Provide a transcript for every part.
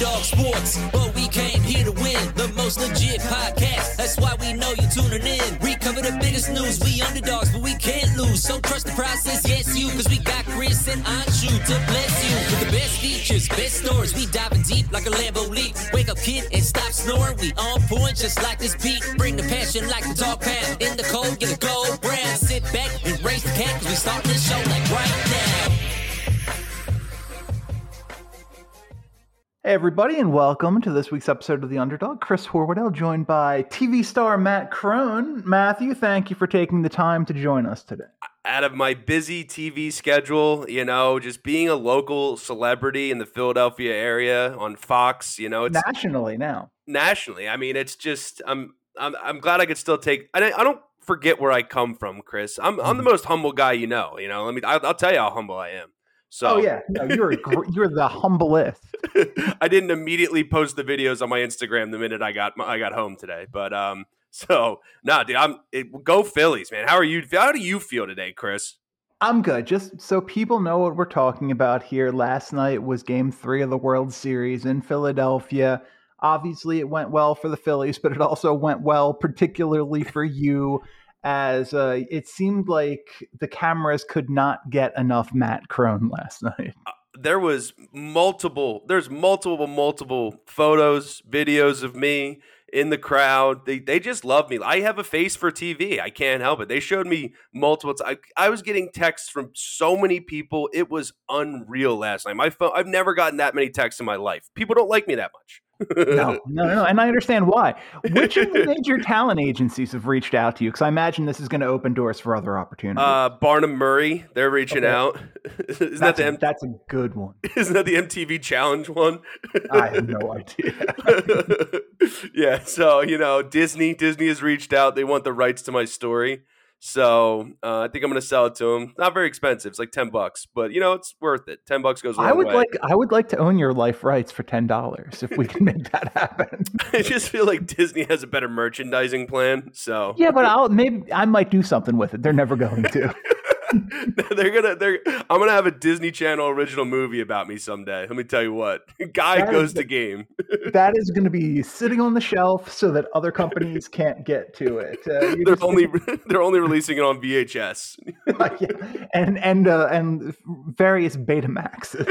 Underdog Sports, but we came here to win. The most legit podcast. That's why we know you're tuning in. We cover the biggest news. We underdogs, but we can't lose. So trust the process, yes, you. Cause we got Chris and Anshu to bless you. With the best features, best stories. We diving deep like a Lambo leap. Wake up, kid, and stop snoring. We on point just like this beat. Bring the passion like the dog pound. In the cold, get a gold brand. Sit back and raise the cat. Cause we start this show like right now. Hey, everybody, and welcome to this week's episode of The Underdog. Chris Horwedel, joined by TV star Matt Crone. Matthew, thank you for taking the time to join us today. Out of my busy TV schedule, you know, just being a local celebrity in the Philadelphia area on Fox, you know, it's Nationally now. nationally. I mean, it's just I'm I'm I'm glad I could still take. I don't- I don't forget where I come from, Chris. I'm I'm the mm-hmm. most humble guy you know. You know, let me. I'll, I'll tell you how humble I am. So Oh, yeah. No, you're, you're the humblest. I didn't immediately post the videos on my Instagram the minute I got I got home today. But um, so nah, dude, I'm it, go Phillies, man. How are you? How do you feel today, Chris? I'm good. Just so people know what we're talking about here, last night was game three of the World Series in Philadelphia. Obviously, it went well for the Phillies, but it also went well, particularly for you, as uh, it seemed like the cameras could not get enough Matt Crone last night. there was multiple there's multiple multiple photos videos of me in the crowd. They, they just love me. I have a face for tv i can't help it. They showed me multiple times I, I was getting texts from so many people. It was unreal last night. My phone i've never gotten that many texts in my life. People don't like me that much No, no, no, and I understand why. Which of the major talent agencies have reached out to you? Because I imagine this is going to open doors for other opportunities. uh Bunim Murray they're reaching Okay. out isn't that's, that the a, M- that's a good one. isn't that the mtv challenge one I have no idea. yeah, so you know, Disney Disney has reached out. They want the rights to my story, so uh, I think I'm going to sell it to him. Not very expensive. It's like ten bucks, but you know, it's worth it. Ten bucks goes. a I would way. like I would like to own your life rights for ten dollars if we can make that happen. I just feel like Disney has a better merchandising plan. So yeah, but I'll maybe I might do something with it. They're never going to. they're gonna. They're. I'm gonna have a Disney Channel original movie about me someday. Let me tell you what. Guy That is goes the- to game. that is going to be sitting on the shelf so that other companies can't get to it. Uh, They're just- only. They're only releasing it on VHS. yeah, and and uh, and various Betamaxes.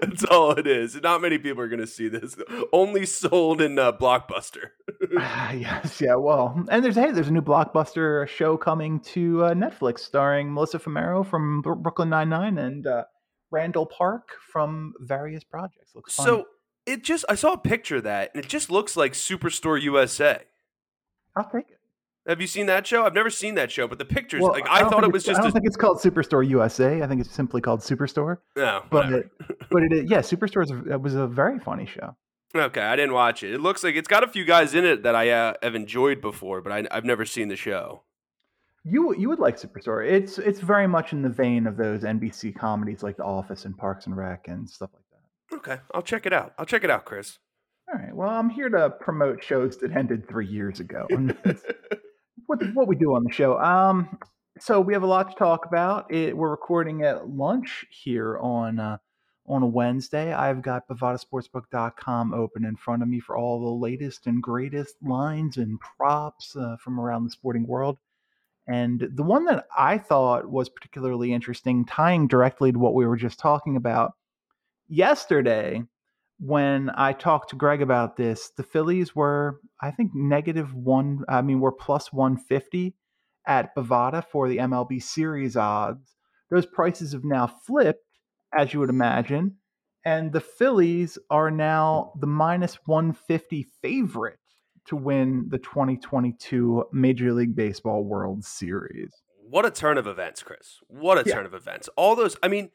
That's all it is. Not many people are going to see this. Only sold in uh, Blockbuster. Ah, yes, yeah. Well, and there's hey, there's a new blockbuster show coming to uh, Netflix starring Melissa Fumero from Brooklyn Nine Nine and uh, Randall Park from various projects. Looks fun. So it just, I saw a picture of that, and it just looks like Superstore USA. I'll take it. Have you seen that show? I've never seen that show, but the pictures, Well, like I, don't thought it was just I don't a think it's called Superstore USA. I think it's simply called Superstore. no, But it, but it is- yeah, Superstore is a, was a very funny show. okay, I didn't watch it. It looks like it's got a few guys in it that I uh, have enjoyed before, but I, I've never seen the show. You you would like Superstore. It's it's very much in the vein of those NBC comedies like The Office and Parks and Rec and stuff like that. Okay, I'll check it out. I'll check it out, Chris. All right. Well, I'm here to promote shows that ended three years ago. What what we do on the show. Um, so we have a lot to talk about. It, we're recording at lunch here on uh, on a Wednesday. I've got BovadaSportsbook.com open in front of me for all the latest and greatest lines and props uh, from around the sporting world. And the one that I thought was particularly interesting, tying directly to what we were just talking about yesterday, when I talked to Greg about this, the Phillies were, I think, negative one. I mean, we're plus 150 at Bovada for the MLB series odds. Those prices have now flipped, as you would imagine. And the Phillies are now the minus 150 favorite to win the 2022 Major League Baseball World Series. What a turn of events, Chris. What a Yeah. turn of events. All those, I mean,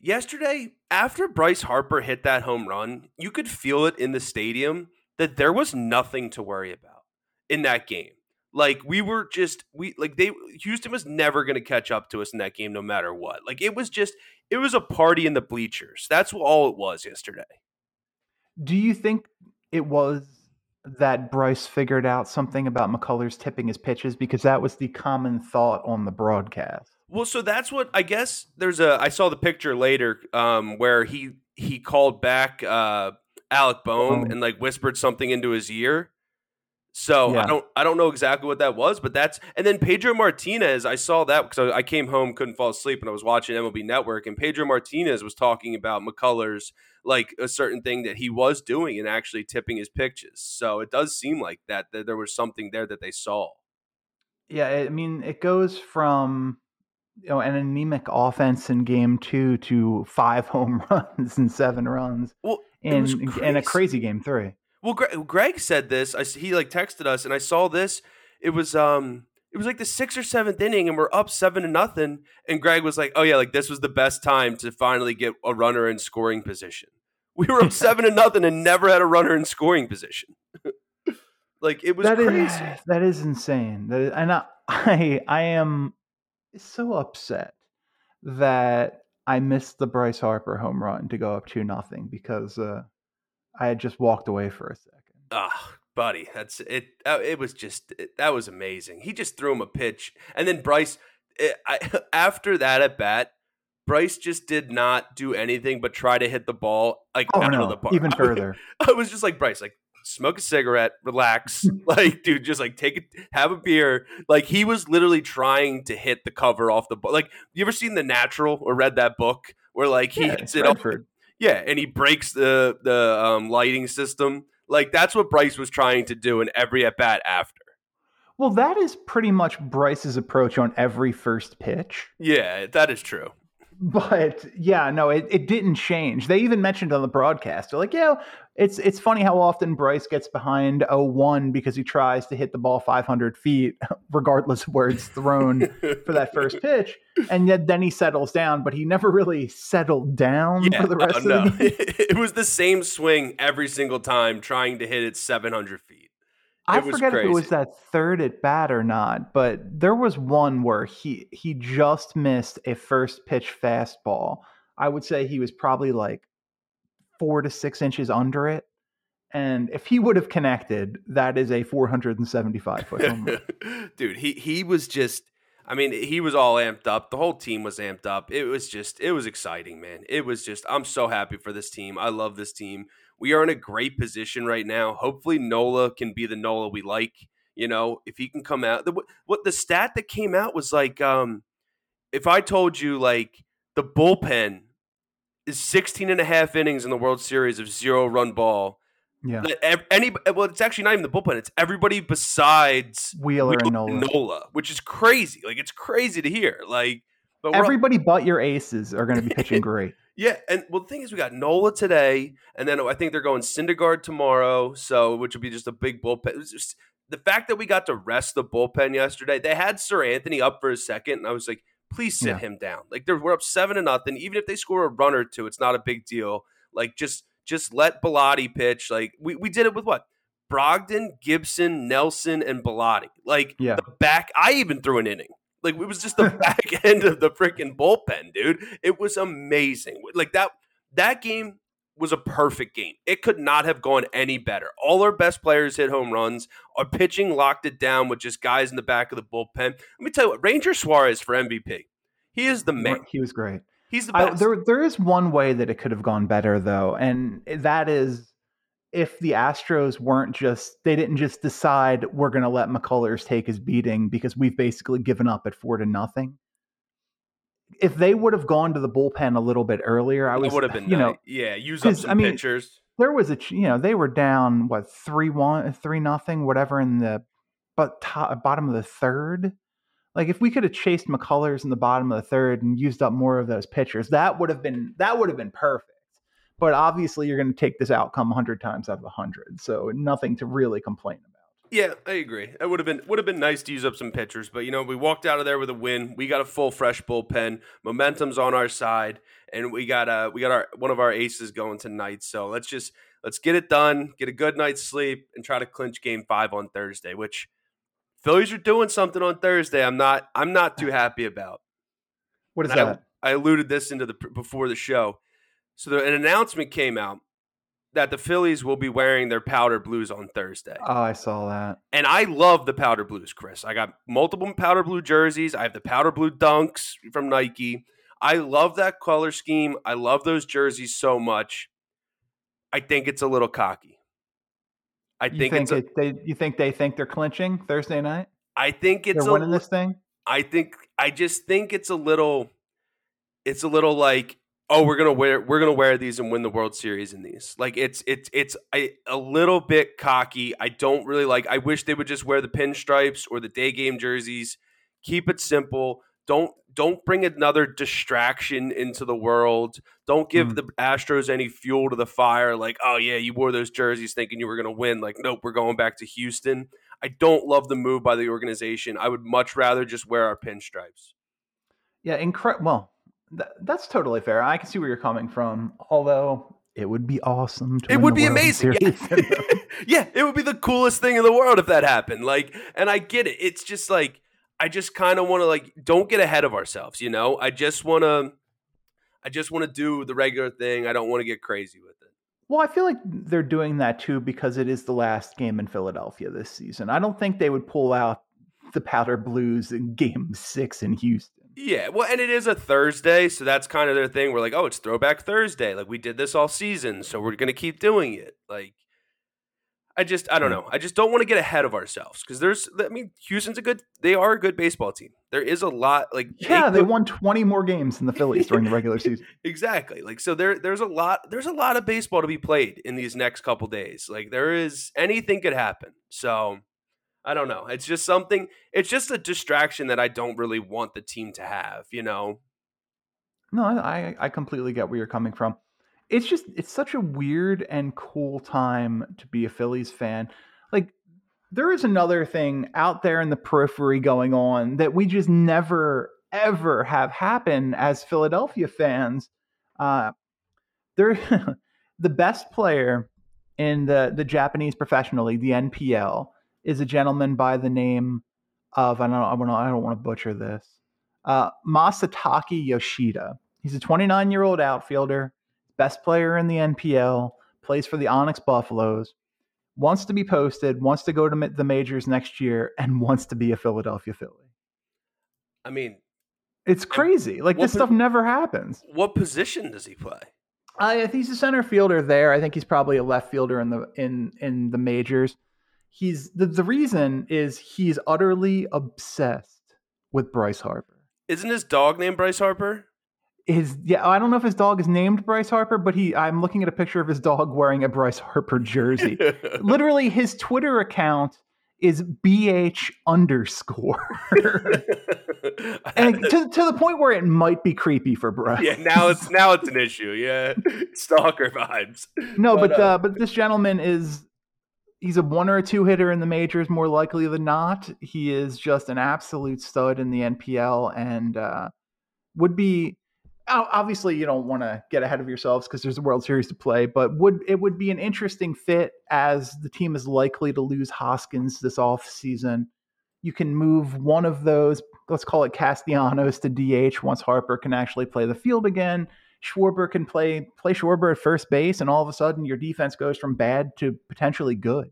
yesterday, after Bryce Harper hit that home run, you could feel it in the stadium that there was nothing to worry about in that game. Like we were just we like they Houston was never going to catch up to us in that game no matter what. Like it was just it was a party in the bleachers. That's all it was yesterday. Do you think it was that Bryce figured out something about McCullers tipping his pitches? Because that was the common thought on the broadcast. Well, so that's what I guess there's a I saw the picture later um where he he called back uh Alec Bohm Bohm. and like whispered something into his ear. So I don't I don't know exactly what that was, but that's and then Pedro Martinez. I saw that because I I came home, couldn't fall asleep, and I was watching MLB Network, and Pedro Martinez was talking about McCullers like a certain thing that he was doing and actually tipping his pitches. So it does seem like that that there was something there that they saw. Yeah, I mean, it goes from you know an anemic offense in game two to five home runs and seven runs Well, in in a crazy game three. Well, Greg, Greg said this. I, he like texted us, and I saw this. It was um, it was like the sixth or seventh inning, and we're up seven to nothing. And Greg was like, "Oh yeah, like this was the best time to finally get a runner in scoring position. We were up seven to nothing and never had a runner in scoring position. like it was That is crazy. that is insane. That is, and I, I I am so upset that I missed the Bryce Harper home run to go up two nothing because uh, I had just walked away for a second. Ah, buddy, that's it. uh, It was just it, that was amazing. He just threw him a pitch, and then Bryce. It, I, after that at bat, Bryce just did not do anything but try to hit the ball like Oh out no, of the park. even further. I was just like Bryce, like smoke a cigarette, relax, like dude, just like take it, have a beer. Like he was literally trying to hit the cover off the ball. Like you ever seen The Natural or read that book where like he Yeah, hits it off? Yeah, and he breaks the the um, lighting system. Like that's what Bryce was trying to do in every at bat after. Well, that is pretty much Bryce's approach on every first pitch. Yeah, that is true. But yeah, no, it, it didn't change. They even mentioned on the broadcast, they're like, yeah, it's it's funny how often Bryce gets behind 0-1 because he tries to hit the ball 500 feet, regardless of where it's thrown for that first pitch. And yet then he settles down, but he never really settled down for the rest oh, of the no. game. it was the same swing every single time, trying to hit it 700 feet. I forget if it was that third at bat or not, but there was one where he he just missed a first pitch fastball. I would say he was probably like four to six inches under it. And if he would have connected, that is a 475 foot home run. Dude, he he was just I mean, he was all amped up. The whole team was amped up. It was just it was exciting, man. It was just I'm so happy for this team. I love this team. We are in a great position right now. Hopefully Nola can be the Nola we like. You know, if he can come out. The, what the stat that came out was like um if I told you like the bullpen is 16 and a half innings in the World Series of zero run ball. Yeah. Any well, it's actually not even the bullpen. It's everybody besides Wheeler and Nola, Nola. which is crazy. Like it's crazy to hear. Like, but Everybody but your aces are going to be pitching great. Yeah, and well, the thing is, we got Nola today, and then oh, I think they're going Syndergaard tomorrow. So, which would be just a big bullpen. Just, the fact that we got to rest the bullpen yesterday. They had Seranthony up for a second, and I was like, please sit Yeah. him down. Like they're, we're up seven to nothing. Even if they score a run or two, it's not a big deal. Like just just let Bellatti pitch. Like we, we did it with what? Brogdon, Gibson, Nelson, and Bellatti. Like Yeah. the back. I even threw an inning. Like it was just the back end of the freaking bullpen, dude. It was amazing. Like that that game was a perfect game. It could not have gone any better. All our best players hit home runs. Our pitching locked it down with just guys in the back of the bullpen. Let me tell you what, Ranger Suarez for MVP. He is the man. He was great. He's the I, best. there, there is one way that it could have gone better, though, and that is if the Astros weren't just they didn't just decide we're going to let McCullers take his beating because we've basically given up at four to nothing. If they would have gone to the bullpen a little bit earlier, I was, would have been you nice. know, yeah, use up some I mean, pitchers. there was a you know they were down what three one three nothing whatever in the but top, bottom of the third like if we could have chased mccullers in the bottom of the third and used up more of those pitchers that would have been that would have been perfect but obviously you're going to take this outcome 100 times out of 100 so nothing to really complain about Yeah, I agree. It would have been would have been nice to use up some pitchers, but you know, we walked out of there with a win. We got a full fresh bullpen. Momentum's on our side, and we got uh we got our one of our aces going tonight. So let's just let's get it done, get a good night's sleep, and try to clinch game five on Thursday, which Phillies are doing something on Thursday. I'm not I'm not too happy about. what is And I- that I alluded this into the before the show. So there, an announcement came out that the Phillies will be wearing their powder blues on Thursday. oh i saw that And I love the powder blues, Chris. I got multiple powder blue jerseys. I have the powder blue dunks from Nike. I love that color scheme. I love those jerseys so much. I think it's a little cocky. I You think, think it's a, it, they? You think they think they're clinching Thursday night? I think it's They're a winning this thing. I think I just think it's a little it's a little like oh we're gonna wear we're gonna wear these and win the World Series in these like it's it's it's a, a little bit cocky. I don't really like. I wish they would just wear the pinstripes or the day game jerseys. Keep it simple. Don't don't bring another distraction into the world. Don't give Mm. the Astros any fuel to the fire. Like oh yeah, you wore those jerseys thinking you were gonna win. Like nope, we're going back to Houston. I don't love the move by the organization. I would much rather just wear our pinstripes. Yeah, incredible. Well, th- that's totally fair. I can see where you're coming from. Although it would be awesome. To It would be amazing. Yeah. Yeah, it would be the coolest thing in the world if that happened. Like, and I get it. It's just like I just kind of want to like don't get ahead of ourselves, you know? I just want to I just want to do the regular thing. I don't want to get crazy with it. Well, I feel like they're doing that too because it is the last game in Philadelphia this season. I don't think they would pull out the Powder Blues in Game Six in Houston. Yeah, well, and it is a Thursday, so that's kind of their thing. We're like, oh, it's Throwback Thursday. Like we did this all season, so we're gonna keep doing it. Like, I just, I don't hmm. know. I just don't want to get ahead of ourselves because there's, I mean, Houston's a good, they are a good baseball team. There is a lot, like, Yeah, take they won 20 more games than the Phillies during the regular season. exactly. Like, so there, there's a lot, there's a lot of baseball to be played in these next couple days. Like, there is anything could happen. So. I don't know. It's just something. It's just a distraction that I don't really want the team to have. You know. No, I I completely get where you're coming from. It's just it's such a weird and cool time to be a Phillies fan. Like there is another thing out there in the periphery going on that we just never ever have happen as Philadelphia fans. Uh, there, the best player in the the Japanese Professional League, the NPL, is a gentleman by the name of I don't I don't I don't want to butcher this. Uh, Masataka Yoshida. He's a 29 year old outfielder, best player in the NPL, plays for the Orix Buffaloes, wants to be posted, wants to go to the majors next year, and wants to be a Philadelphia Philly. I mean, It's crazy. Like this po- stuff never happens. what position does he play? I think he's a center fielder there. I think he's probably a left fielder in the in in the majors. He's the, the reason is he's utterly obsessed with Bryce Harper. Isn't his dog named Bryce Harper? his yeah i don't know if his dog is named bryce harper but he i'm looking at a picture of his dog wearing a bryce harper jersey literally his twitter account is bh underscore and to, to the point where it might be creepy for bryce yeah, now it's now it's an issue. Yeah, stalker vibes. no but, but uh, uh, but this gentleman is he's a one or a two hitter in the majors more likely than not. He is just an absolute stud in the npl and uh would be obviously you don't want to get ahead of yourselves because there's a world series to play but would it would be an interesting fit as the team is likely to lose hoskins this off season you can move one of those let's call it castellanos to dh once harper can actually play the field again Schwarber can play play Schwarber at first base, and all of a sudden your defense goes from bad to potentially good.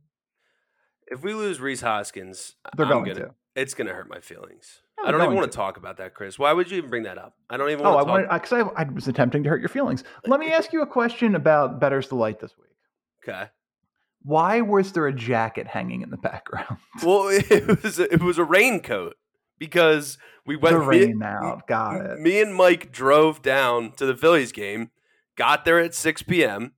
If we lose Rhys Hoskins, They're I'm going gonna, to. It's gonna hurt my feelings. No, I don't even want to talk about that, Chris. Why would you even bring that up? I don't even Oh, I want to talk. wanted because I, I was attempting to hurt your feelings. Let me ask you a question about Better's Delight this week. okay. Why was there a jacket hanging in the background? Well, it was a, it was a raincoat because we went the me- rain out. Got it. Me and Mike drove down to the Phillies game, got there at 6 p.m.,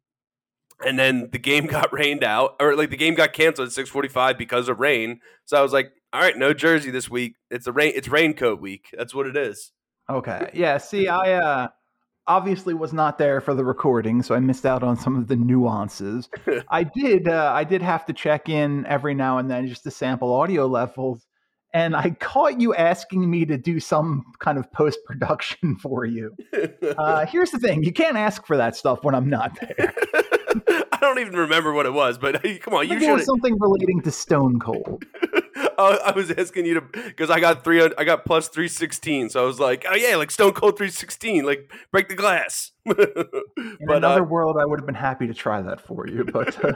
and then the game got rained out, or like the game got canceled at 6:45 because of rain. So I was like, "All right, no jersey this week. It's a rain. It's raincoat week. That's what it is." Okay. Yeah. See, I uh, obviously was not there for the recording, so I missed out on some of the nuances. I did. Uh, I did have to check in every now and then just to sample audio levels, and I caught you asking me to do some kind of post production for you. Uh, here's the thing: you can't ask for that stuff when I'm not there. I don't even remember what it was, but come on, you should. something relating to Stone Cold. I I was asking you to because I got three. I got plus three sixteen, so I was like, "Oh yeah, like Stone Cold three sixteen, like break the glass." In but another uh, world, I would have been happy to try that for you, but uh,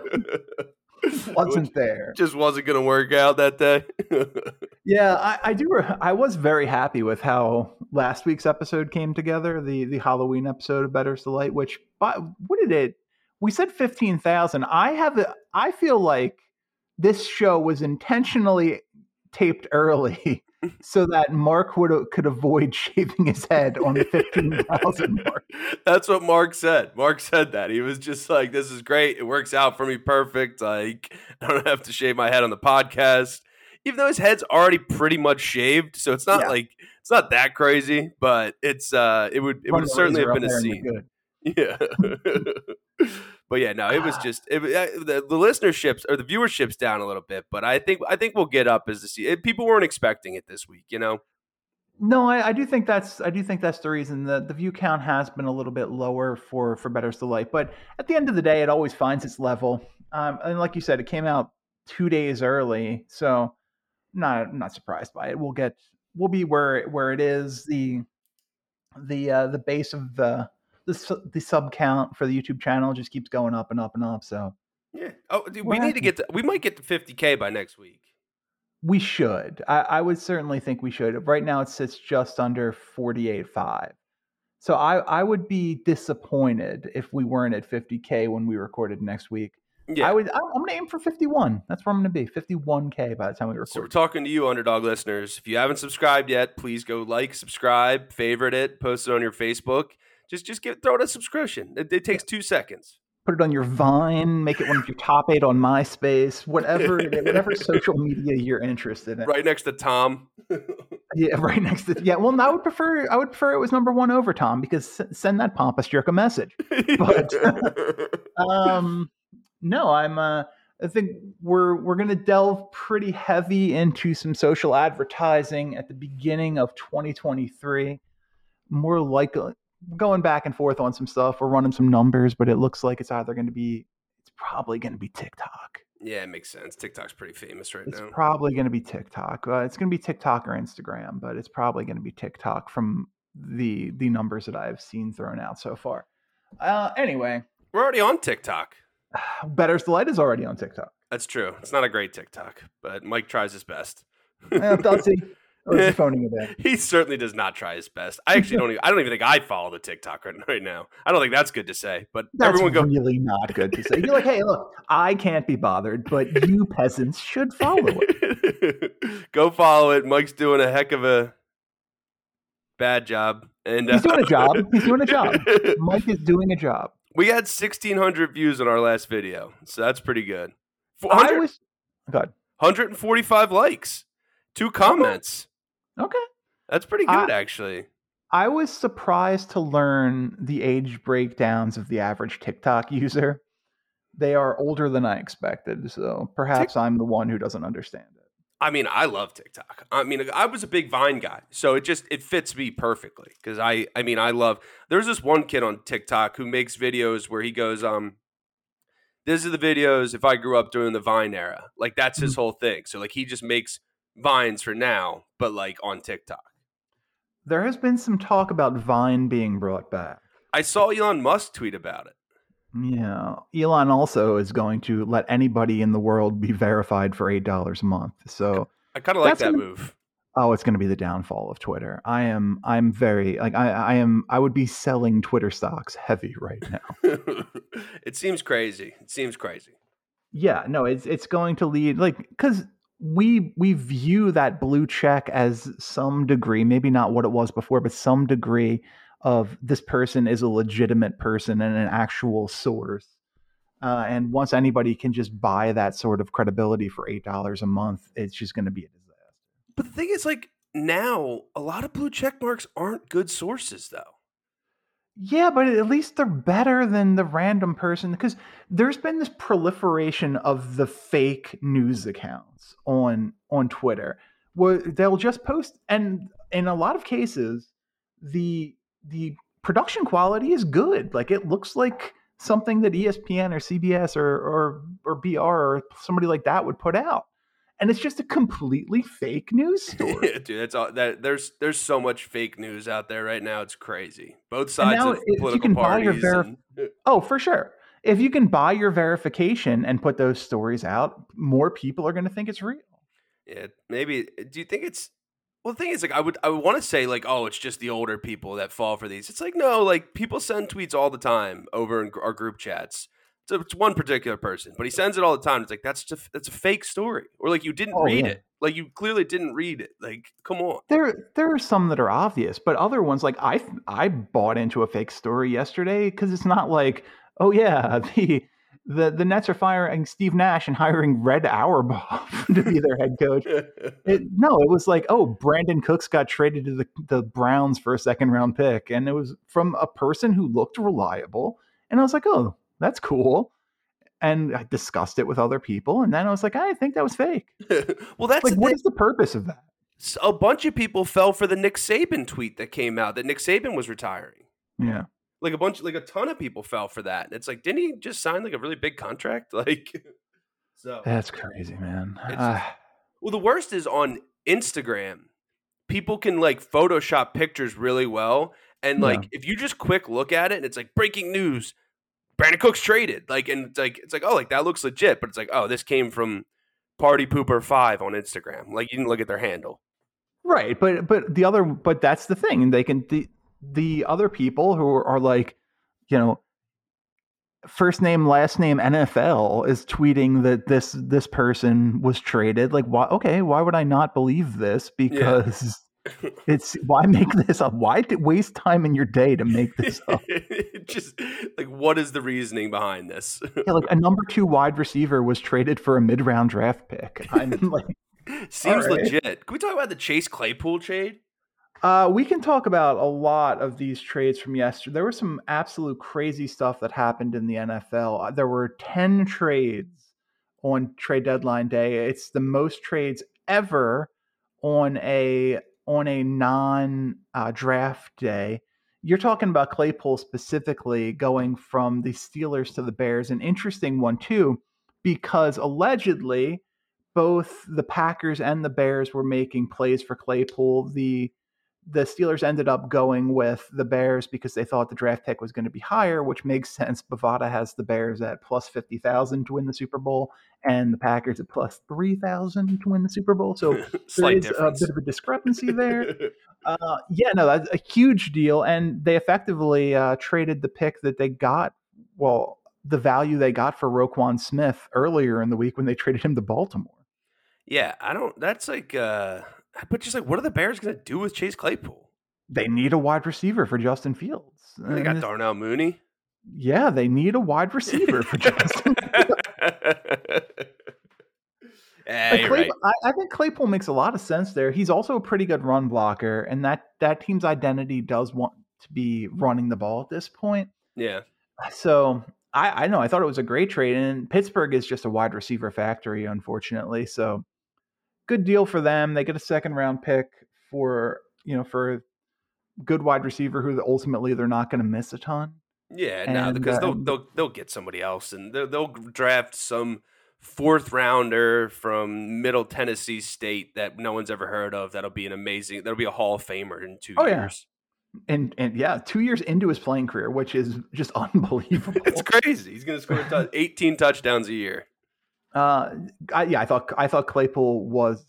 wasn't there. just wasn't gonna work out that day. Yeah, I, I do. I was very happy with how last week's episode came together. The the Halloween episode of Better's Delight, which but what did it? we said fifteen thousand. I have a, I feel like this show was intentionally taped early so that Mark would could avoid shaving his head on the fifteen thousand mark. That's what Mark said. Mark said that he was just like, "This is great. It works out for me perfect. Like I don't have to shave my head on the podcast." Even though his head's already pretty much shaved, so it's not Yeah. like it's not that crazy, but it's uh, it would it would certainly have been a scene. Yeah. but yeah, no, it was just it, uh, the, the listenerships or the viewership's down a little bit, but I think I think we'll get up as the se- people weren't expecting it this week, you know. No, I, I do think that's I do think that's the reason. The the view count has been a little bit lower for for Better's Delight, but at the end of the day, it always finds its level. Um, and like you said, it came out two days early, so not not surprised by it. We'll get we'll be where where it is. The the uh, the base of the the the sub count for the YouTube channel just keeps going up and up and up. So Yeah. Oh, dude, We're need to get to, we might get to 50k by next week. we should. I, I would certainly think we should. Right now, it sits just under forty eight five. So I, I would be disappointed if we weren't at 50k when we recorded next week. Yeah. I would. I'm, I'm gonna aim for 51. That's where I'm gonna be. 51k by the time we record. So we're talking to you, underdog listeners. If you haven't subscribed yet, please go like, subscribe, favorite it, post it on your Facebook. Just just get throw it a subscription. It, it takes two seconds. Put it on your Vine. Make it one of your top eight on MySpace. Whatever. whatever social media you're interested in. Right next to Tom. Yeah, right next to. Yeah. Well, I would prefer. I would prefer it was number one over Tom because send that pompous jerk a message. But- um no i'm uh i think we're we're gonna delve pretty heavy into some social advertising at the beginning of 2023 more likely going back and forth on some stuff we're running some numbers but it looks like it's either going to be it's probably going to be tiktok yeah, it makes sense. TikTok's pretty famous right it's now. It's probably going to be tiktok uh, it's going to be tiktok or instagram but it's probably going to be tiktok from the the numbers that i've seen thrown out so far uh anyway We're already on TikTok. better's delight is already on tiktok That's true. It's not a great TikTok, but Mike tries his best. He? Or is he phoning it in? He certainly does not try his best. I actually don't. Even, I don't even think I follow the TikTok right, right now. I don't think that's good to say. But That's everyone go. really not good to say. You're like, hey, look, I can't be bothered, but you peasants should follow it. go follow it. Mike's doing a heck of a bad job, and He's uh, doing a job. He's doing a job. Mike is doing a job. We had sixteen hundred views on our last video, so that's pretty good. I 100, was good. 145 likes, two comments. Okay. That's pretty I- good, actually. I was surprised to learn the age breakdowns of the average TikTok user. They are older than I expected, so perhaps I'm the one who doesn't understand it. I mean, I love TikTok. I mean, I was a big Vine guy, so it just it fits me perfectly because I I mean, I love. There's this one kid on TikTok who makes videos where he goes, um, "These are the videos if I grew up during the Vine era." Like that's his whole thing. So like he just makes vines for now, but like on TikTok. There has been some talk about Vine being brought back. I saw Elon Musk tweet about it. Yeah. Elon also is going to let anybody in the world be verified for $8 a month. So, I kind of like that gonna- move. oh, it's going to be the downfall of Twitter. I am I'm very like I I am I would be selling Twitter stocks heavy right now. it seems crazy. It seems crazy. Yeah, no, it's it's going to lead like cuz we we view that blue check as some degree, maybe not what it was before, but some degree of this person is a legitimate person and an actual source. Uh, and once anybody can just buy that sort of credibility for eight dollars a month, it's just going to be a disaster. But the thing is, like now, a lot of blue check marks aren't good sources, though. Yeah, but at least they're better than the random person because there's been this proliferation of the fake news accounts on on Twitter where they'll just post and in a lot of cases the the production quality is good. Like it looks like something that ESPN or CBS or or or BR or somebody like that would put out. And it's just a completely fake news story. Dude, that's all. That there's there's so much fake news out there right now. It's crazy. Both sides of you political can buy your parties. verif- and- Oh, for sure. If you can buy your verification and put those stories out, more people are going to think it's real. yeah, maybe. Do you think it's? Well, the thing is, like, I would I would want to say like, oh, it's just the older people that fall for these. It's like no, like people send tweets all the time over in our group chats It's, it's one particular person, but he sends it all the time. It's like that's just that's a fake story, or like you didn't Oh, read yeah. it. Like you clearly didn't read it. Like, come on. There, there are some that are obvious, but other ones like I, I bought into a fake story yesterday because it's not like, oh yeah, the the the Nets are firing Steve Nash and hiring Red Auerbach to be their head coach. It, no, it was like, oh, Brandin Cooks got traded to the the Browns for a second round pick, and it was from a person who looked reliable, and I was like, oh, that's cool. And I discussed it with other people, and then I was like, I think that was fake. well, that's Like, what is the purpose of that? A bunch of people fell for the Nick Saban tweet that came out that Nick Saban was retiring. Yeah. Like a bunch, like a ton of people fell for that. It's like, didn't he just sign like a really big contract? Like, so That's crazy, man. Ah, Well, the worst is on Instagram. People can like Photoshop pictures really well. And like Yeah. if you just quick look at it and it's like breaking news, Brandin Cooks traded. Like and it's like it's like, oh, like that looks legit, but it's like, oh, this came from Party Pooper Five on Instagram. Like you didn't look at their handle. right, but but the other, but that's the thing, and they can the the other people who are, like, you know, first name last name NFL is tweeting that this this person was traded. Like, why? Okay, why would I not believe this? Because it's why make this up? Why waste time in your day to make this up? just like what is the reasoning behind this? Yeah, like a number two wide receiver was traded for a mid round draft pick. I'm like. Seems right. legit. Can we talk about the Chase Claypool trade? Uh, we can talk about a lot of these trades from yesterday. There was some absolute crazy stuff that happened in the NFL. Uh, There were 10 trades on trade deadline day. It's the most trades ever on a on a non uh, draft day. You're talking about Claypool specifically going from the Steelers to the Bears, an interesting one too, because allegedly both the Packers and the Bears were making plays for Claypool. The the Steelers ended up going with the Bears because they thought the draft pick was going to be higher, which makes sense. Bovada has the Bears at plus 50,000 to win the Super Bowl and the Packers at plus 3,000 to win the Super Bowl. So there Slight a bit of a discrepancy there. Uh, yeah, no, that's a huge deal. And they effectively uh, traded the pick that they got, well, the value they got for Roquan Smith earlier in the week when they traded him to Baltimore. yeah, I don't. That's like, uh but just like, what are the Bears going to do with Chase Claypool? They need a wide receiver for Justin Fields. They got Darnell Mooney. Yeah, they need a wide receiver for Justin. yeah, Like right. I, I think Claypool makes a lot of sense there. He's also a pretty good run blocker, and that that team's identity does want to be running the ball at this point. Yeah, So I, I know I thought it was a great trade, and Pittsburgh is just a wide receiver factory, unfortunately. So good deal for them. They get a second round pick for you know for a good wide receiver who ultimately they're not going to miss a ton. yeah, no, because uh, they'll they'll they'll get somebody else, and they'll, they'll draft some fourth rounder from Middle Tennessee State that no one's ever heard of. That'll be an amazing. That'll be a Hall of Famer in two Oh, yeah. years. And and yeah, two years into his playing career, which is just unbelievable. It's crazy. He's going to score tou- 18 touchdowns a year. Uh, I, yeah, I thought I thought Claypool was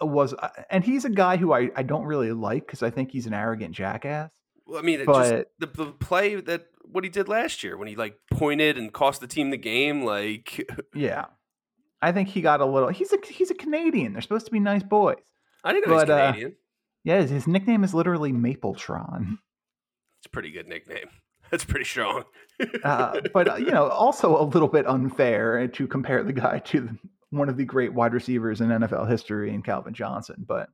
was, uh, and he's a guy who I I don't really like because I think he's an arrogant jackass. Well, I mean, But- just the, the play that what he did last year when he like pointed and cost the team the game. Like, Yeah, I think he got a little. He's a he's a Canadian. They're supposed to be nice boys. I didn't know he's But, uh, Canadian. Yeah, his, his nickname is literally Mapletron. It's a pretty good nickname. That's pretty strong. Uh, but uh, you know, also a little bit unfair to compare the guy to one of the great wide receivers in NFL history, in Calvin Johnson. But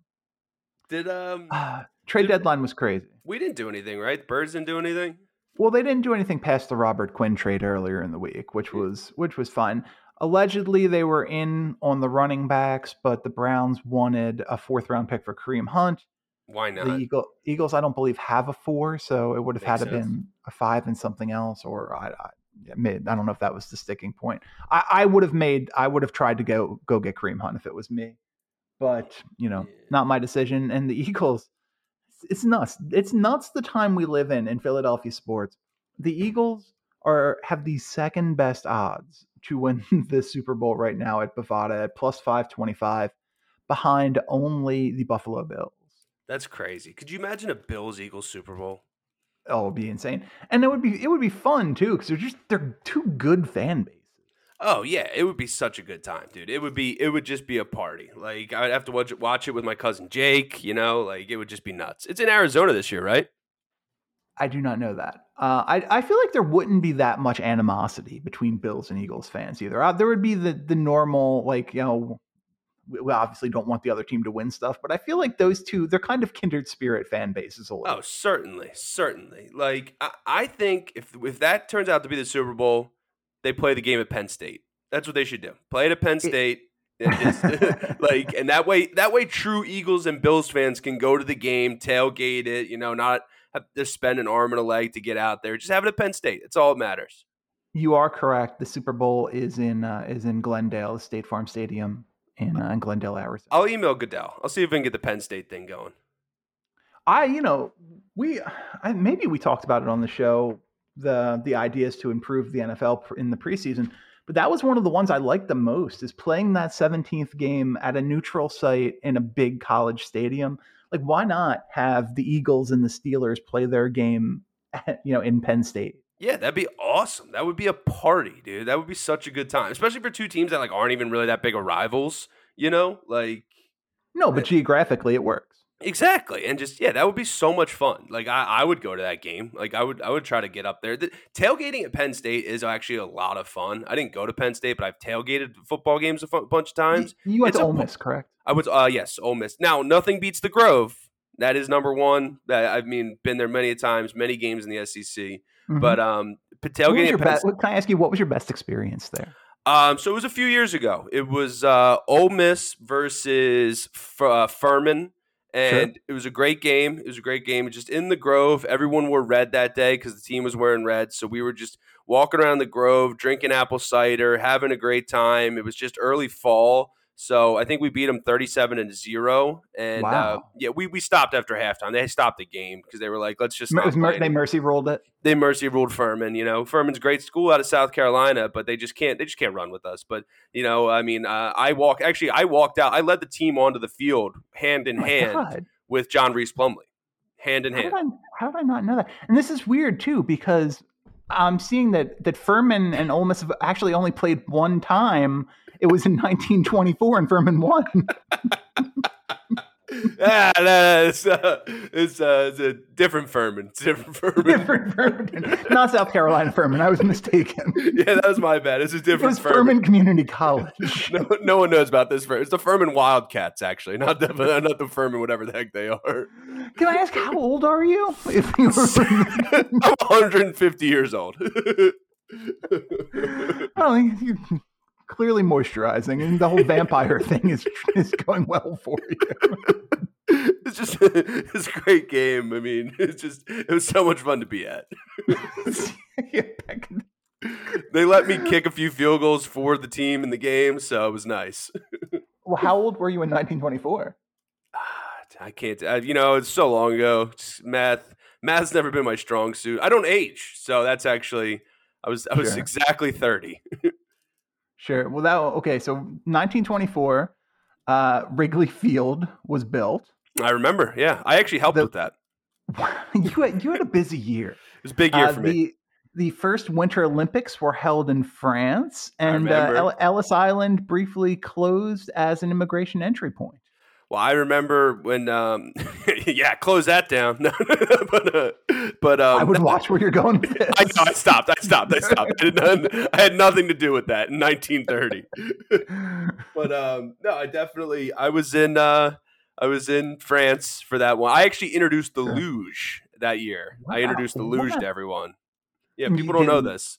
did um uh, trade Did- deadline was crazy. we didn't do anything, right? The Birds didn't do anything. Well, they didn't do anything past the Robert Quinn trade earlier in the week, which was which was fine. Allegedly, they were in on the running backs, but the Browns wanted a fourth round pick for Kareem Hunt. Why not? The Eagle, Eagles, I don't believe, have a four, so it would have Makes had to sense. been a five and something else, or I, I yeah. I don't know if that was the sticking point. I, I would have made, I would have tried to go go get Kareem Hunt if it was me, but you know, Yeah. not my decision. And the Eagles, it's nuts. It's nuts the time we live in in Philadelphia sports. The Eagles are have the second best odds to win the Super Bowl right now at Bovada at plus five twenty five, behind only the Buffalo Bills. That's crazy. Could you imagine a Bills Eagles Super Bowl? Oh, it'd be insane, and it would be it would be fun too because they're just they're two good fan bases. Oh yeah, it would be such a good time, dude. It would be it would just be a party. Like I'd have to watch it, watch it with my cousin Jake. You know, like it would just be nuts. It's in Arizona this year, right? I do not know that. Uh, I I feel like there wouldn't be that much animosity between Bills and Eagles fans either. Uh, there would be the the normal like you know we obviously don't want the other team to win stuff, but I feel like those two they're kind of kindred spirit fan bases. A little. Oh, certainly, certainly. Like I, I think if if that turns out to be the Super Bowl, they play the game at Penn State. That's what they should do. Play it at Penn State. like and that way that way true Eagles and Bills fans can go to the game, tailgate it, you know, not have to spend an arm and a leg to get out there. Just have it at Penn State. It's all that matters. You are correct. The Super Bowl is in uh, is in Glendale, the State Farm Stadium in, uh, Glendale, Arizona. I'll email Goodell. I'll see if we can get the Penn State thing going. I, you know, we I, maybe we talked about it on the show. The the ideas to improve the NFL in the preseason, but that was one of the ones I liked the most. Is playing that 17th game at a neutral site in a big college stadium. Like, why not have the Eagles and the Steelers play their game, at, you know, in Penn State? Yeah, that'd be awesome. That would be a party, dude. That would be such a good time, especially for two teams that like aren't even really that big of rivals. You know, like no, but geographically it works. Exactly, and just yeah, that would be so much fun. Like I, I would go to that game. Like I would, I would try to get up there. The, tailgating at Penn State is actually a lot of fun. I didn't go to Penn State, but I've tailgated football games a f- bunch of times. You, you went it's to Ole Miss, correct? I was, uh, yes, Ole Miss. Now, nothing beats the Grove. That is number one. That I mean, been there many times, many games in the SEC. Mm-hmm. But um, tailgating. At Penn best, can I ask you what was your best experience there? Um, so it was a few years ago. It was uh, Ole Miss versus F- uh, Furman and sure. it was a great game. It was a great game. Just in the Grove, everyone wore red that day because the team was wearing red. So we were just walking around the Grove, drinking apple cider, having a great time. It was just early fall, so I think we beat them 37 and 0. And uh, wow. uh, yeah, we, we stopped after halftime. They stopped the game because they were like, let's just. Mer- they mercy ruled it. They mercy ruled Furman. You know, Furman's great school out of South Carolina, but they just can't. They just can't run with us. But you know, I mean, uh, I walk. Actually, I walked out. I led the team onto the field hand in oh hand God. with John Rhys Plumlee, hand in how hand. Did I, how did I not know that? And this is weird too because I'm seeing that that Furman and Ole Miss have actually only played one time it was in 1924 and Furman won. ah, no, it's, uh, it's, uh, it's a different Furman. It's different Furman. Different Furman. Not South Carolina Furman. I was mistaken. yeah, that was my bad. It's a different it was Furman. Furman Community College. no, no one knows about this. It's the Furman Wildcats, actually, not the not the Furman, whatever the heck they are. Can I ask how old are you? If you were... I'm 150 years old. oh, you, clearly moisturizing, and the whole vampire thing is is going well for you. it's just it's a great game. I mean, it's just it was so much fun to be at. they let me kick a few field goals for the team in the game, so it was nice. well, how old were you in 1924? Ah, I can't. I, you know, it's so long ago. math, math's never been my strong suit. I don't age, so that's actually. I was I was sure. exactly 30. Sure. Well, that okay. So 1924, uh, Wrigley Field was built. I remember. Yeah, I actually helped the, with that. you had you had a busy year. It was a big year uh, for the, me. The first Winter Olympics were held in France, and uh, Ellis Island briefly closed as an immigration entry point. Well, I remember when, um, yeah, close that down. but, uh, but um, I would watch where you're going. I, I stopped. I stopped. I stopped. I, none, I, had nothing to do with that in 1930. but um, no, I definitely. I was in. Uh, I was in France for that one. I actually introduced the luge that year. Wow. I introduced the luge what? to everyone. Yeah, people don't know this.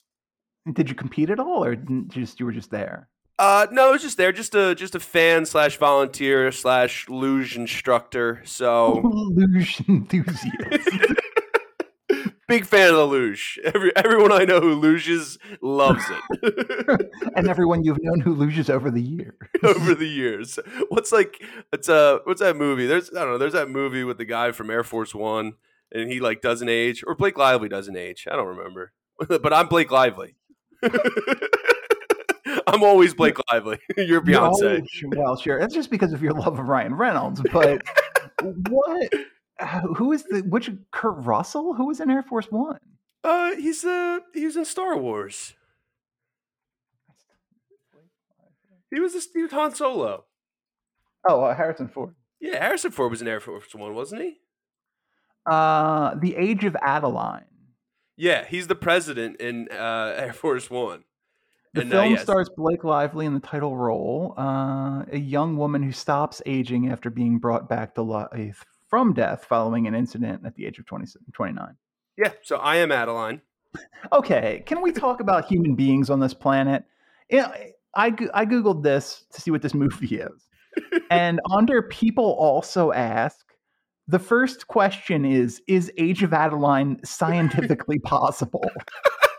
Did you compete at all, or just you were just there? Uh, no, I was just there, just a just a fan slash volunteer slash luge instructor. So luge enthusiast. Big fan of the luge. Every everyone I know who luges loves it, and everyone you've known who luges over the years. over the years, what's like? It's uh, what's that movie? There's I don't know. There's that movie with the guy from Air Force One, and he like doesn't age, or Blake Lively doesn't age. I don't remember, but I'm Blake Lively. I'm always Blake Lively. You're Beyonce. well, sure. That's just because of your love of Ryan Reynolds. But what who is the which Kurt Russell? Who was in Air Force One? Uh, he's uh he was in Star Wars. He was a Steve Han Solo. Oh, uh, Harrison Ford. Yeah, Harrison Ford was in Air Force One, wasn't he? Uh, The Age of Adaline. Yeah, he's the president in uh, Air Force One. The And, uh, film yes. stars Blake Lively in the title role, uh, a young woman who stops aging after being brought back to life from death following an incident at the age of 20, 29. Yeah, so I am Adaline. Okay, can we talk about human beings on this planet? Yeah, I I googled this to see what this movie is, and under people also ask. The first question is: Is Age of Adaline scientifically possible?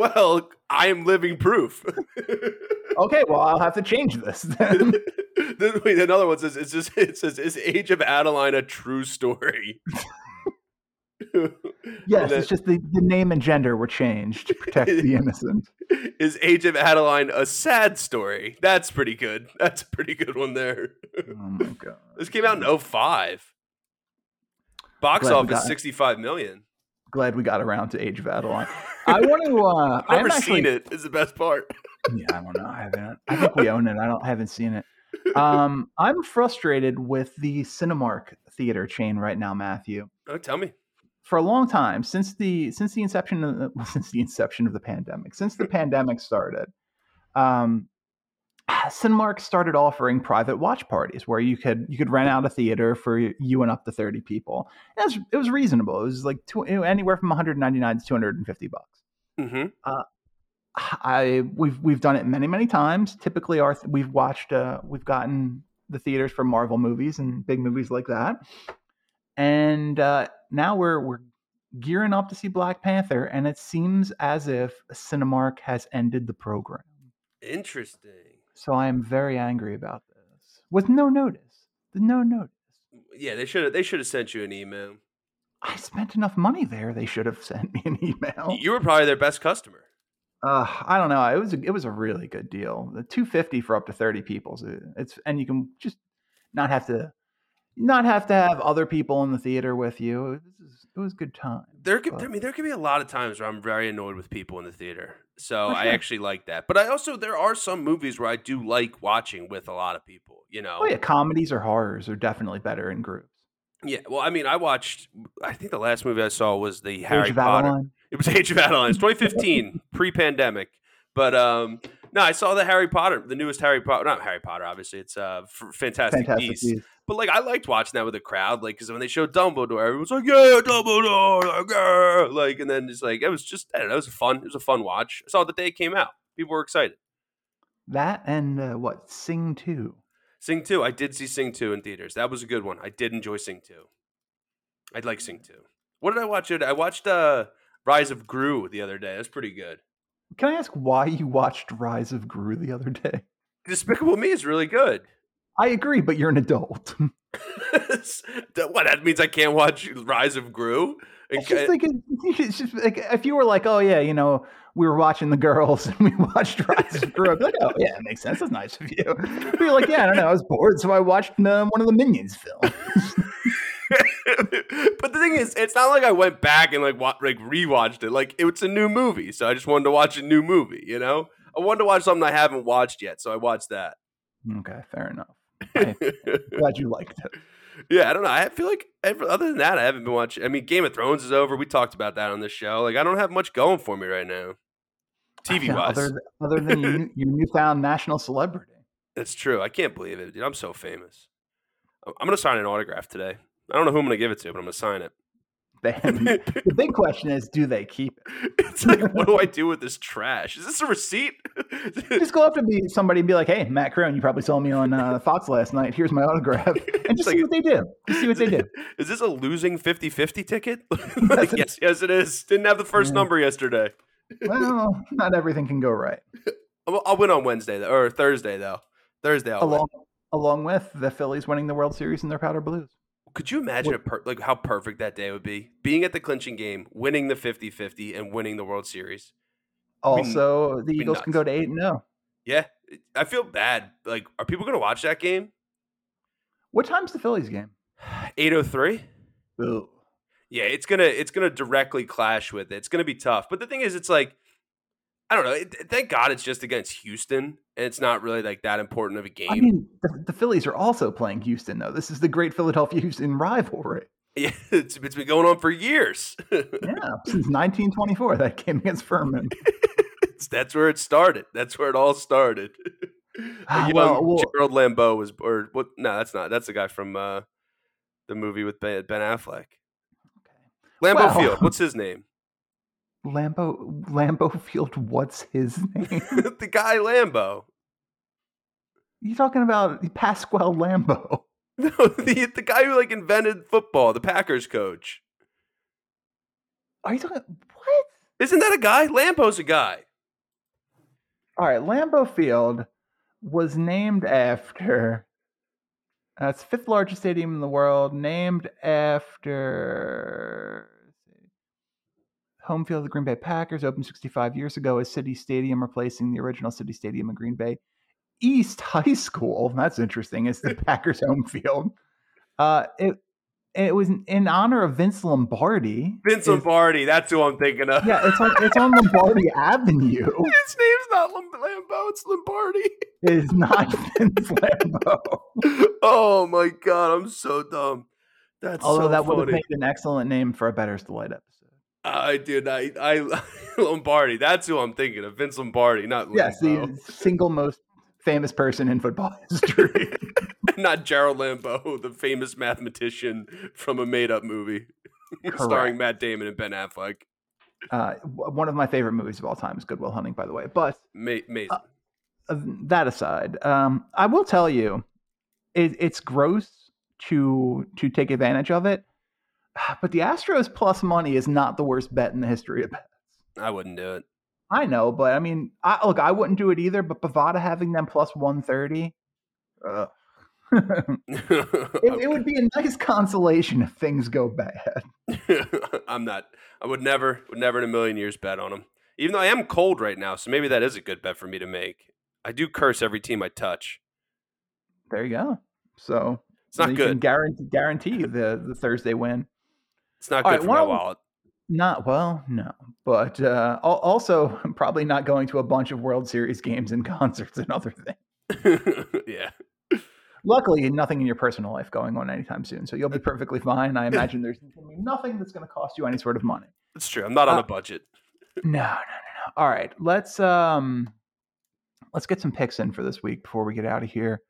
Well, I am living proof. Okay, well, I'll have to change this then. Wait, another one says it's just it says is Age of Adaline a true story? Yes, then- it's just the, the name and gender were changed to protect the innocent. is Age of Adaline a sad story? That's pretty good. That's a pretty good one there. Oh my god! This came out in 05. Box Glad office 65 million. Glad we got around to Age of Adaline. I want to. Uh, I've never I'm actually, seen it. Is the best part. Yeah, I don't know. I haven't. I think we own it. I don't. I haven't seen it. Um, I'm frustrated with the Cinemark theater chain right now, Matthew. Oh, tell me. For a long time, since the since the inception of the, since the inception of the pandemic, since the pandemic started, um, Cinemark started offering private watch parties where you could you could rent out a theater for you and up to thirty people. It was it was reasonable. It was like two, anywhere from 199 to 250 bucks. hmm I we've we've done it many many times. Typically, our we've watched uh, we've gotten the theaters for Marvel movies and big movies like that, and uh, now we're we're gearing up to see Black Panther, and it seems as if Cinemark has ended the program. Interesting. So I am very angry about this with no notice. No notice. Yeah, they should have. They should have sent you an email. I spent enough money there. They should have sent me an email. You were probably their best customer. Uh, I don't know. It was a, it was a really good deal. The two fifty for up to thirty people. So it's and you can just not have to not have to have other people in the theater with you. It was, it was a good time. There could, But- I mean, there could be a lot of times where I'm very annoyed with people in the theater. So For I actually like that. But I also there are some movies where I do like watching with a lot of people. You know. Oh yeah, comedies or horrors are definitely better in groups. Yeah, Well, I mean, I watched. I think the last movie I saw was the Harry Age of Potter. Adaline. It was Age of Adaline. It's 2015, pre-pandemic. But um, no, I saw the Harry Potter, the newest Harry Potter. Not Harry Potter, obviously. It's uh, F- Fantastic, Fantastic Beasts. Beasts. But like, I liked watching that with the crowd, like, because when they showed Dumbledore, everyone's like, "Yeah, Dumbledore!" Like, "Yeah," like, and then it's like, it was just, I don't know, it was fun. It was a fun watch. I saw the day it came out. People were excited. That and uh, what Sing Two. Sing two, I did see Sing two in theaters. That was a good one. I did enjoy Sing two. I'd like Sing two. What did I watch? It. I watched uh, Rise of Gru the other day. That's pretty good. Can I ask why you watched Rise of Gru the other day? Despicable Me is really good. I agree, but you're an adult. what that means I can't watch Rise of Gru. It's just like it's just like if you were like, oh yeah, you know, we were watching the girls and we watched Rise of Gru. I'd be like, oh yeah, it makes sense. That's nice of you. But you're like, yeah, I don't know, I was bored, so I watched uh, one of the Minions films. but the thing is, it's not like I went back and like wa- like rewatched it. Like it's a new movie, so I just wanted to watch a new movie. You know, I wanted to watch something I haven't watched yet, so I watched that. okay, fair enough. I'm glad you liked it. yeah, I don't know. I feel like other than that, I haven't been watching. I mean, Game of Thrones is over. We talked about that on this show. Like, I don't have much going for me right now, TV wise. other, other than your, your newfound national celebrity. That's true. I can't believe it, dude. I'm so famous. I'm I'm gonna sign an autograph today. I don't know who I'm gonna give it to, but I'm gonna sign it. Then the big question is, do they keep it? it's like, what do I do with this trash? Is this a receipt? Just go up to be somebody and be like, "Hey, Matt Crone, you probably saw me on uh, Fox last night. Here's my autograph," and just like- see what they do. Just see what they do. Is this a losing 50-50 ticket? Yes, like, yes, yes, it is. Didn't have the first Yeah. number yesterday. Well, not everything can go right. I'll, win on Wednesday though, or Thursday though. Thursday, I'll win. Along, along with the Phillies winning the World Series in their powder blues. Could you imagine a per- like how perfect that day would be? Being at the clinching game, winning the 50-50, and winning the World Series. Also, the Eagles can go to eight and zero. Yeah, I feel bad. Like, are people going to watch that game? What time's the Phillies game? eight oh three. Ugh. Yeah, it's gonna it's gonna directly clash with it. It's gonna be tough. But the thing is, it's like I don't know. Thank God it's just against Houston, and it's not really like that important of a game. I mean, the, the Phillies are also playing Houston, though. This is the great Philadelphia Houston rivalry. yeah, it's, it's been going on for years. Yeah, since 1924, that game against Furman. It's- that's where it started. That's where it all started. Ah, well, well- Gerald Lambeau was, or what? No, that's not. That's the guy from uh, the movie with Ben, ben Affleck. Lambeau Well- Field. What's his name? Lambo Lambo Field. What's his name? the guy Lambo. you talking about Pasquale Lambo? No, the the guy who like invented football, the Packers coach. Are you talking what? Isn't that a guy? Lambo's a guy. All right, Lambeau Field was named after. Uh, it's fifth largest stadium in the world, named after home field of the Green Bay Packers. Opened 65 years ago as City Stadium, replacing the original City Stadium in Green Bay. East High School. That's interesting. It's the Packers' home field. Uh, it it was in honor of Vince Lombardi. Vince Is- Lombardi. That's who I'm thinking of. Yeah, it's on it's on Lombardi Avenue. His name's not Lam- Lambeau. It's Lombardi. It is not Vince Lambeau. oh my god, I'm so dumb. That's Although so that would have funny. made an excellent name for a Better's Delight episode. I did. I, I Lombardi. That's who I'm thinking of. Vince Lombardi, not Yes, the single most famous person in football history. not Gerald Lambeau, the famous mathematician from a made-up movie starring Matt Damon and Ben Affleck. uh, one of my favorite movies of all time is Good Will Hunting, by the way. But Ma- amazing. uh, that aside, um, I will tell you, it, it's gross to to take advantage of it. But the Astros plus money is not the worst bet in the history of bets. I wouldn't do it. I know, but I mean, I, look, I wouldn't do it either. But Bovada having them plus one thirty, uh, it, it would be a nice consolation if things go bad. I'm not. I would never, would never in a million years bet on them. Even though I am cold right now, so maybe that is a good bet for me to make. I do curse every team I touch. There you go. So It's not you can good. guarantee guarantee the the Thursday win. It's not good right, for why my wallet. Not well, no, but uh, al- also probably not going to a bunch of World Series games and concerts and other things. yeah. Luckily, nothing in your personal life going on anytime soon, so you'll be perfectly fine. I imagine there's nothing that's going to cost you any sort of money. It's true. I'm not on Uh, a budget. No, no, no, no. All right, let's um, let's get some picks in for this week before we get out of here.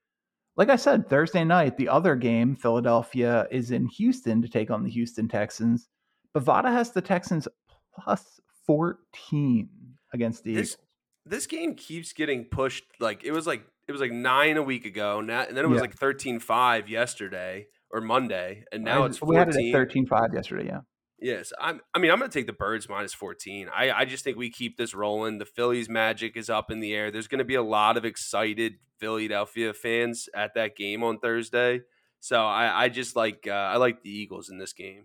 Like I said, Thursday night, the other game, Philadelphia is in Houston to take on the Houston Texans. Bovada has the Texans plus fourteen against the This- Eagles. This game keeps getting pushed. Like it was like it was like nine a week ago. Now and then it was Yeah. like 13-5 yesterday or Monday, and now I- it's we had it at 13-5 yesterday. Yeah, Yes, I'm. I mean, I'm going to take the Birds minus 14. I, I just think we keep this rolling. The Phillies magic is up in the air. There's going to be a lot of excited Philadelphia fans at that game on Thursday. So I, I just like uh, I like the Eagles in this game.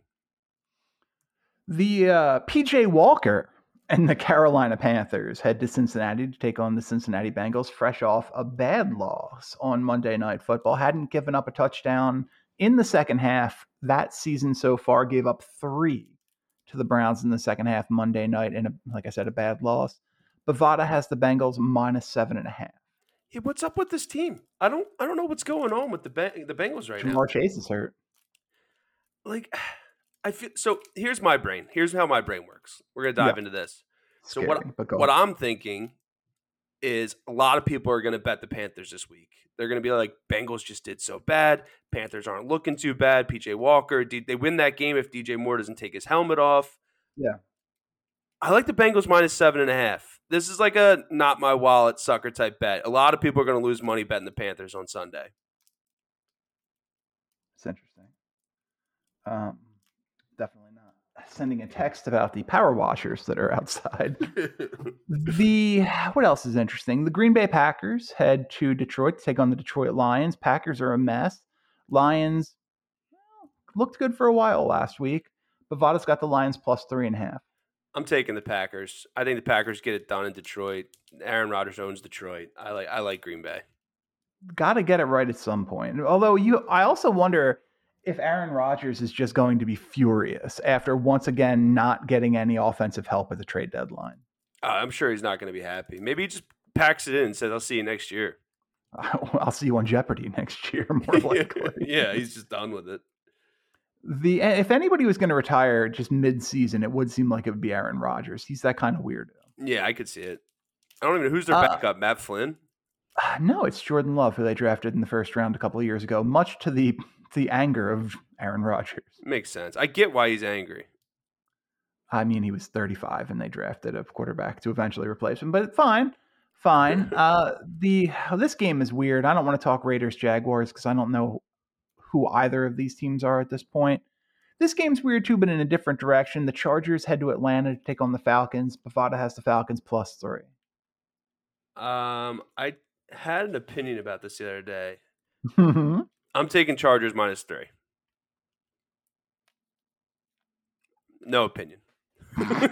the uh, PJ Walker and the Carolina Panthers head to Cincinnati to take on the Cincinnati Bengals, fresh off a bad loss on Monday Night Football. Hadn't given up a touchdown in the second half that season so far. Gave up three to the Browns in the second half Monday night, and a, like I said, a bad loss. Bovada has the Bengals minus seven and a half. Hey, what's up with this team? I don't I don't know what's going on with the the Bengals right now. Ja'Marr Chase is hurt. Like I feel so. Here's my brain. Here's how my brain works. We're gonna dive Yeah. into this. So Scary, what what. I'm thinking is a lot of people are going to bet the Panthers this week. They're going to be like, Bengals just did so bad. Panthers aren't looking too bad. PJ Walker, did they win that game if DJ Moore doesn't take his helmet off? Yeah. I like the Bengals minus seven and a half. This is like a not my wallet sucker type bet. A lot of people are going to lose money betting the Panthers on Sunday. It's interesting. Um, sending a text about the power washers that are outside. the what else is interesting? The Green Bay Packers head to Detroit to take on the Detroit Lions. Packers are a mess. Lions well, looked good for a while last week. Bovada's got the Lions plus three and a half. I'm taking the Packers. I think the Packers get it done in Detroit. Aaron Rodgers owns Detroit. I like I like Green Bay. Got to get it right at some point. Although you, I also wonder if Aaron Rodgers is just going to be furious after once again not getting any offensive help at the trade deadline. Uh, I'm sure he's not going to be happy. Maybe he just packs it in and says, "I'll see you next year." I'll see you on Jeopardy next year, more likely. yeah, he's just done with it. The if anybody was going to retire just mid-season, it would seem like it would be Aaron Rodgers. He's that kind of weirdo. Yeah, I could see it. I don't even know who's their Uh, backup. Matt Flynn. No, it's Jordan Love who they drafted in the first round a couple of years ago, much to the the anger of Aaron Rodgers. Makes sense. I get why he's angry. I mean, he was 35 and they drafted a quarterback to eventually replace him, but fine, fine. uh, the this game is weird. I don't want to talk Raiders Jaguars because I don't know who either of these teams are at this point. This game's weird too, but in a different direction. The Chargers head to Atlanta to take on the Falcons. Bovada has the Falcons plus three. Um, I had an opinion about this the other day. I'm taking Chargers minus three. No opinion.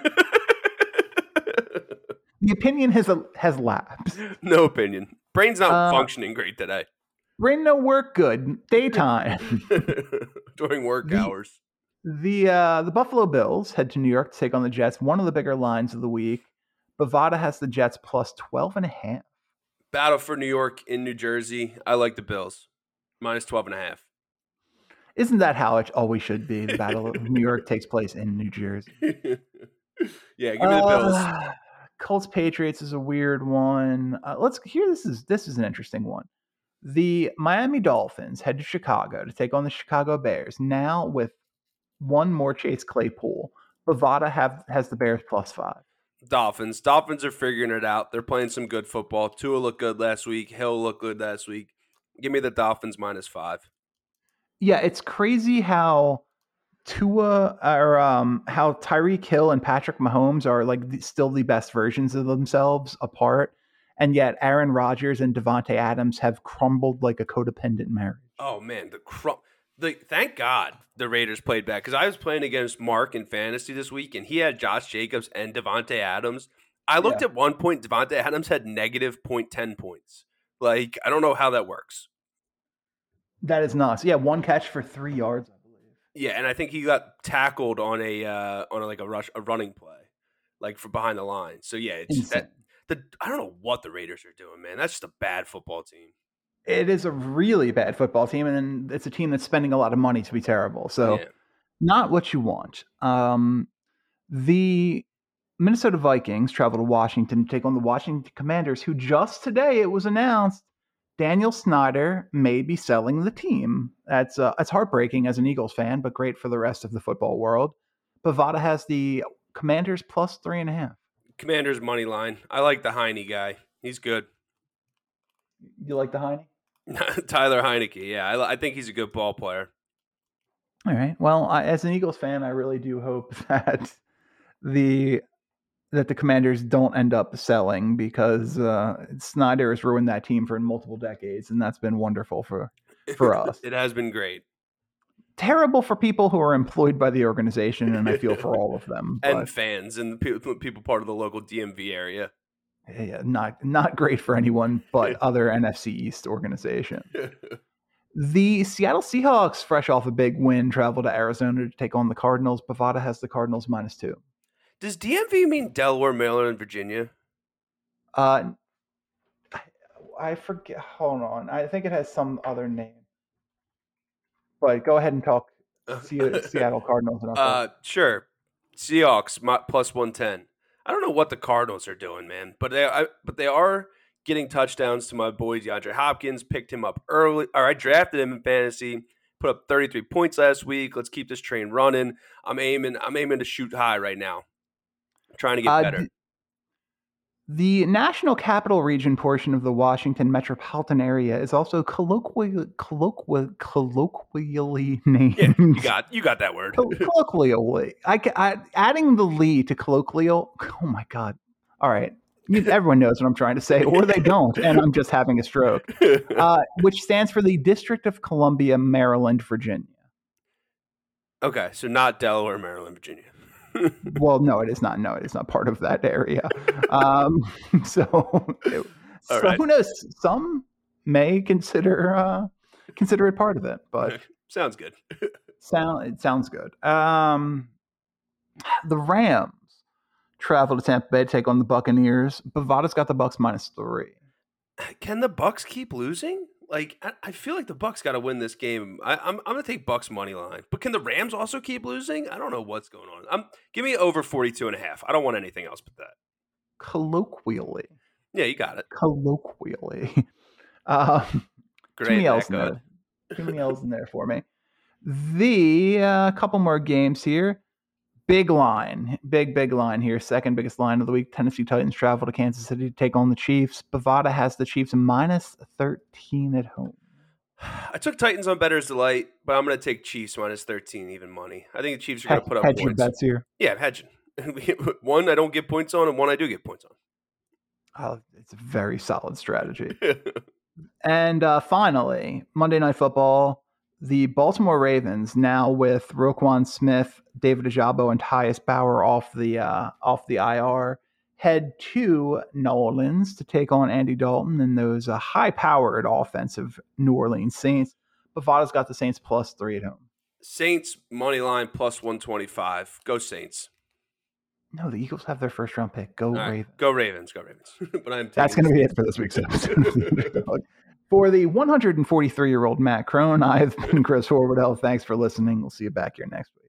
The opinion has has lapsed. no opinion. Brain's not Uh, functioning great today Rain no work good daytime. during work The- hours. The uh, the Buffalo Bills head to New York to take on the Jets, one of the bigger lines of the week. Bovada has the Jets plus 12 and a half. Battle for New York in New Jersey. I like the Bills. Minus 12 and a half. Isn't that how it always should be? The Battle of New York takes place in New Jersey. yeah, give me the Bills. Uh, Colts Patriots is a weird one. Uh, let's here. This is this is an interesting one. The Miami Dolphins head to Chicago to take on the Chicago Bears. Now with one more Chase Claypool, Bovada have has the Bears plus five. Dolphins. Dolphins are figuring it out. They're playing some good football. Tua looked good last week. Hill looked good last week. Give me the Dolphins minus five. Yeah, it's crazy how Tua or um how Tyreek Hill and Patrick Mahomes are like the, still the best versions of themselves apart, and yet Aaron Rodgers and Davante Adams have crumbled like a codependent marriage. Oh man, the crump. The thank God the Raiders played back because I was playing against Mark in fantasy this week, and he had Josh Jacobs and Davante Adams. I looked Yeah. at one point, Davante Adams had negative 0.10 points. Like I don't know how that works. That is nuts. Yeah, one catch for three yards, I believe. Yeah, and I think he got tackled on a uh, on a, like a rush a running play, like from behind the line. So yeah, it's that the I don't know what the Raiders are doing, man. That's just a bad football team. It is a really bad football team, and it's a team that's spending a lot of money to be terrible. So Yeah. not what you want. Um, the Minnesota Vikings travel to Washington to take on the Washington Commanders, who just today it was announced Daniel Snyder may be selling the team. That's uh, that's heartbreaking as an Eagles fan, but great for the rest of the football world. Bovada has the Commanders plus three and a half. Commanders money line. I like the Heine guy. He's good. You like the Heine? Taylor Heinicke. Yeah, I, I think he's a good ball player. All right. Well, I, as an Eagles fan, I really do hope that the that the Commanders don't end up selling because uh, Snyder has ruined that team for multiple decades, and that's been wonderful for For us. it has been great. terrible for people who are employed by the organization, and I feel for all of them. And But fans and the people, people part of the local DMV area. yeah, not not great for anyone but other NFC East organizations. The Seattle Seahawks, fresh off a big win, travel to Arizona to take on the Cardinals. Bovada has the Cardinals minus two. Does DMV mean Delaware, Maryland, and Virginia? Uh, I, forget. Hold on. I think it has some other name. But go ahead and talk Se- Seattle Cardinals. And Uh, sure. Seahawks plus one ten. I don't know what the Cardinals are doing, man, but they I, but they are getting touchdowns to my boy DeAndre Hopkins. Picked him up early, or I drafted him in fantasy. Put up thirty three points last week. Let's keep this train running. I'm aiming. I'm aiming to shoot high right now. Trying to get Uh, better. d- The National Capital Region portion of the Washington metropolitan area is also colloquially, colloquially, colloquially named. yeah, you got you got that word. Col- colloquially. I, I adding the "ly" to colloquial. Oh my god! All right, everyone knows what I'm trying to say, or they don't, and I'm just having a stroke. Uh, which stands for the District of Columbia, Maryland, Virginia. okay, so not Delaware, Maryland, Virginia. Well, no, it is not. No, it is not part of that area. Um, so, it- so right. who knows? Some may consider uh, consider it part of it, but Sounds good. Sound it sounds good. Um, the Rams travel to Tampa Bay to take on the Buccaneers. Bovada's got the Bucks minus three. Can the Bucks keep losing? Like I, I feel like the Bucks got to win this game. I, I'm I'm gonna take Bucks money line, but can the Rams also keep losing? I don't know what's going on. I'm give me over 42 and a half. I don't want anything else but that. Colloquially, Yeah, you got it. colloquially. Um, Great. many that L's in good. there. Too many L's in there for me. The uh, couple more games here. Big line, big big line here. Second biggest line of the week. Tennessee Titans travel to Kansas City to take on the Chiefs. Bovada has the Chiefs minus thirteen at home. I took Titans on Better's Delight, but I'm going to take Chiefs minus 13 even money. I think the Chiefs are going to put up your points. bets here. Yeah, hedging. one I don't get points on, and one I do get points on. Oh, it's a very solid strategy. And uh, finally, Monday Night Football, the Baltimore Ravens now with Roquan Smith, David Ojabo, and Tyus Bowser off the uh, off the IR, head to New Orleans to take on Andy Dalton and those uh, high-powered offensive New Orleans Saints. Bovada's got the Saints plus three at home. Saints money line plus 125. Go Saints. No, the Eagles have their first round pick. Go right, Ravens. Go Ravens. Go Ravens. but I'm That's going to be it for this week's episode. for the 143 year old Matt Crone, I've been Chris Horwedel. Thanks for listening. We'll see you back here next week.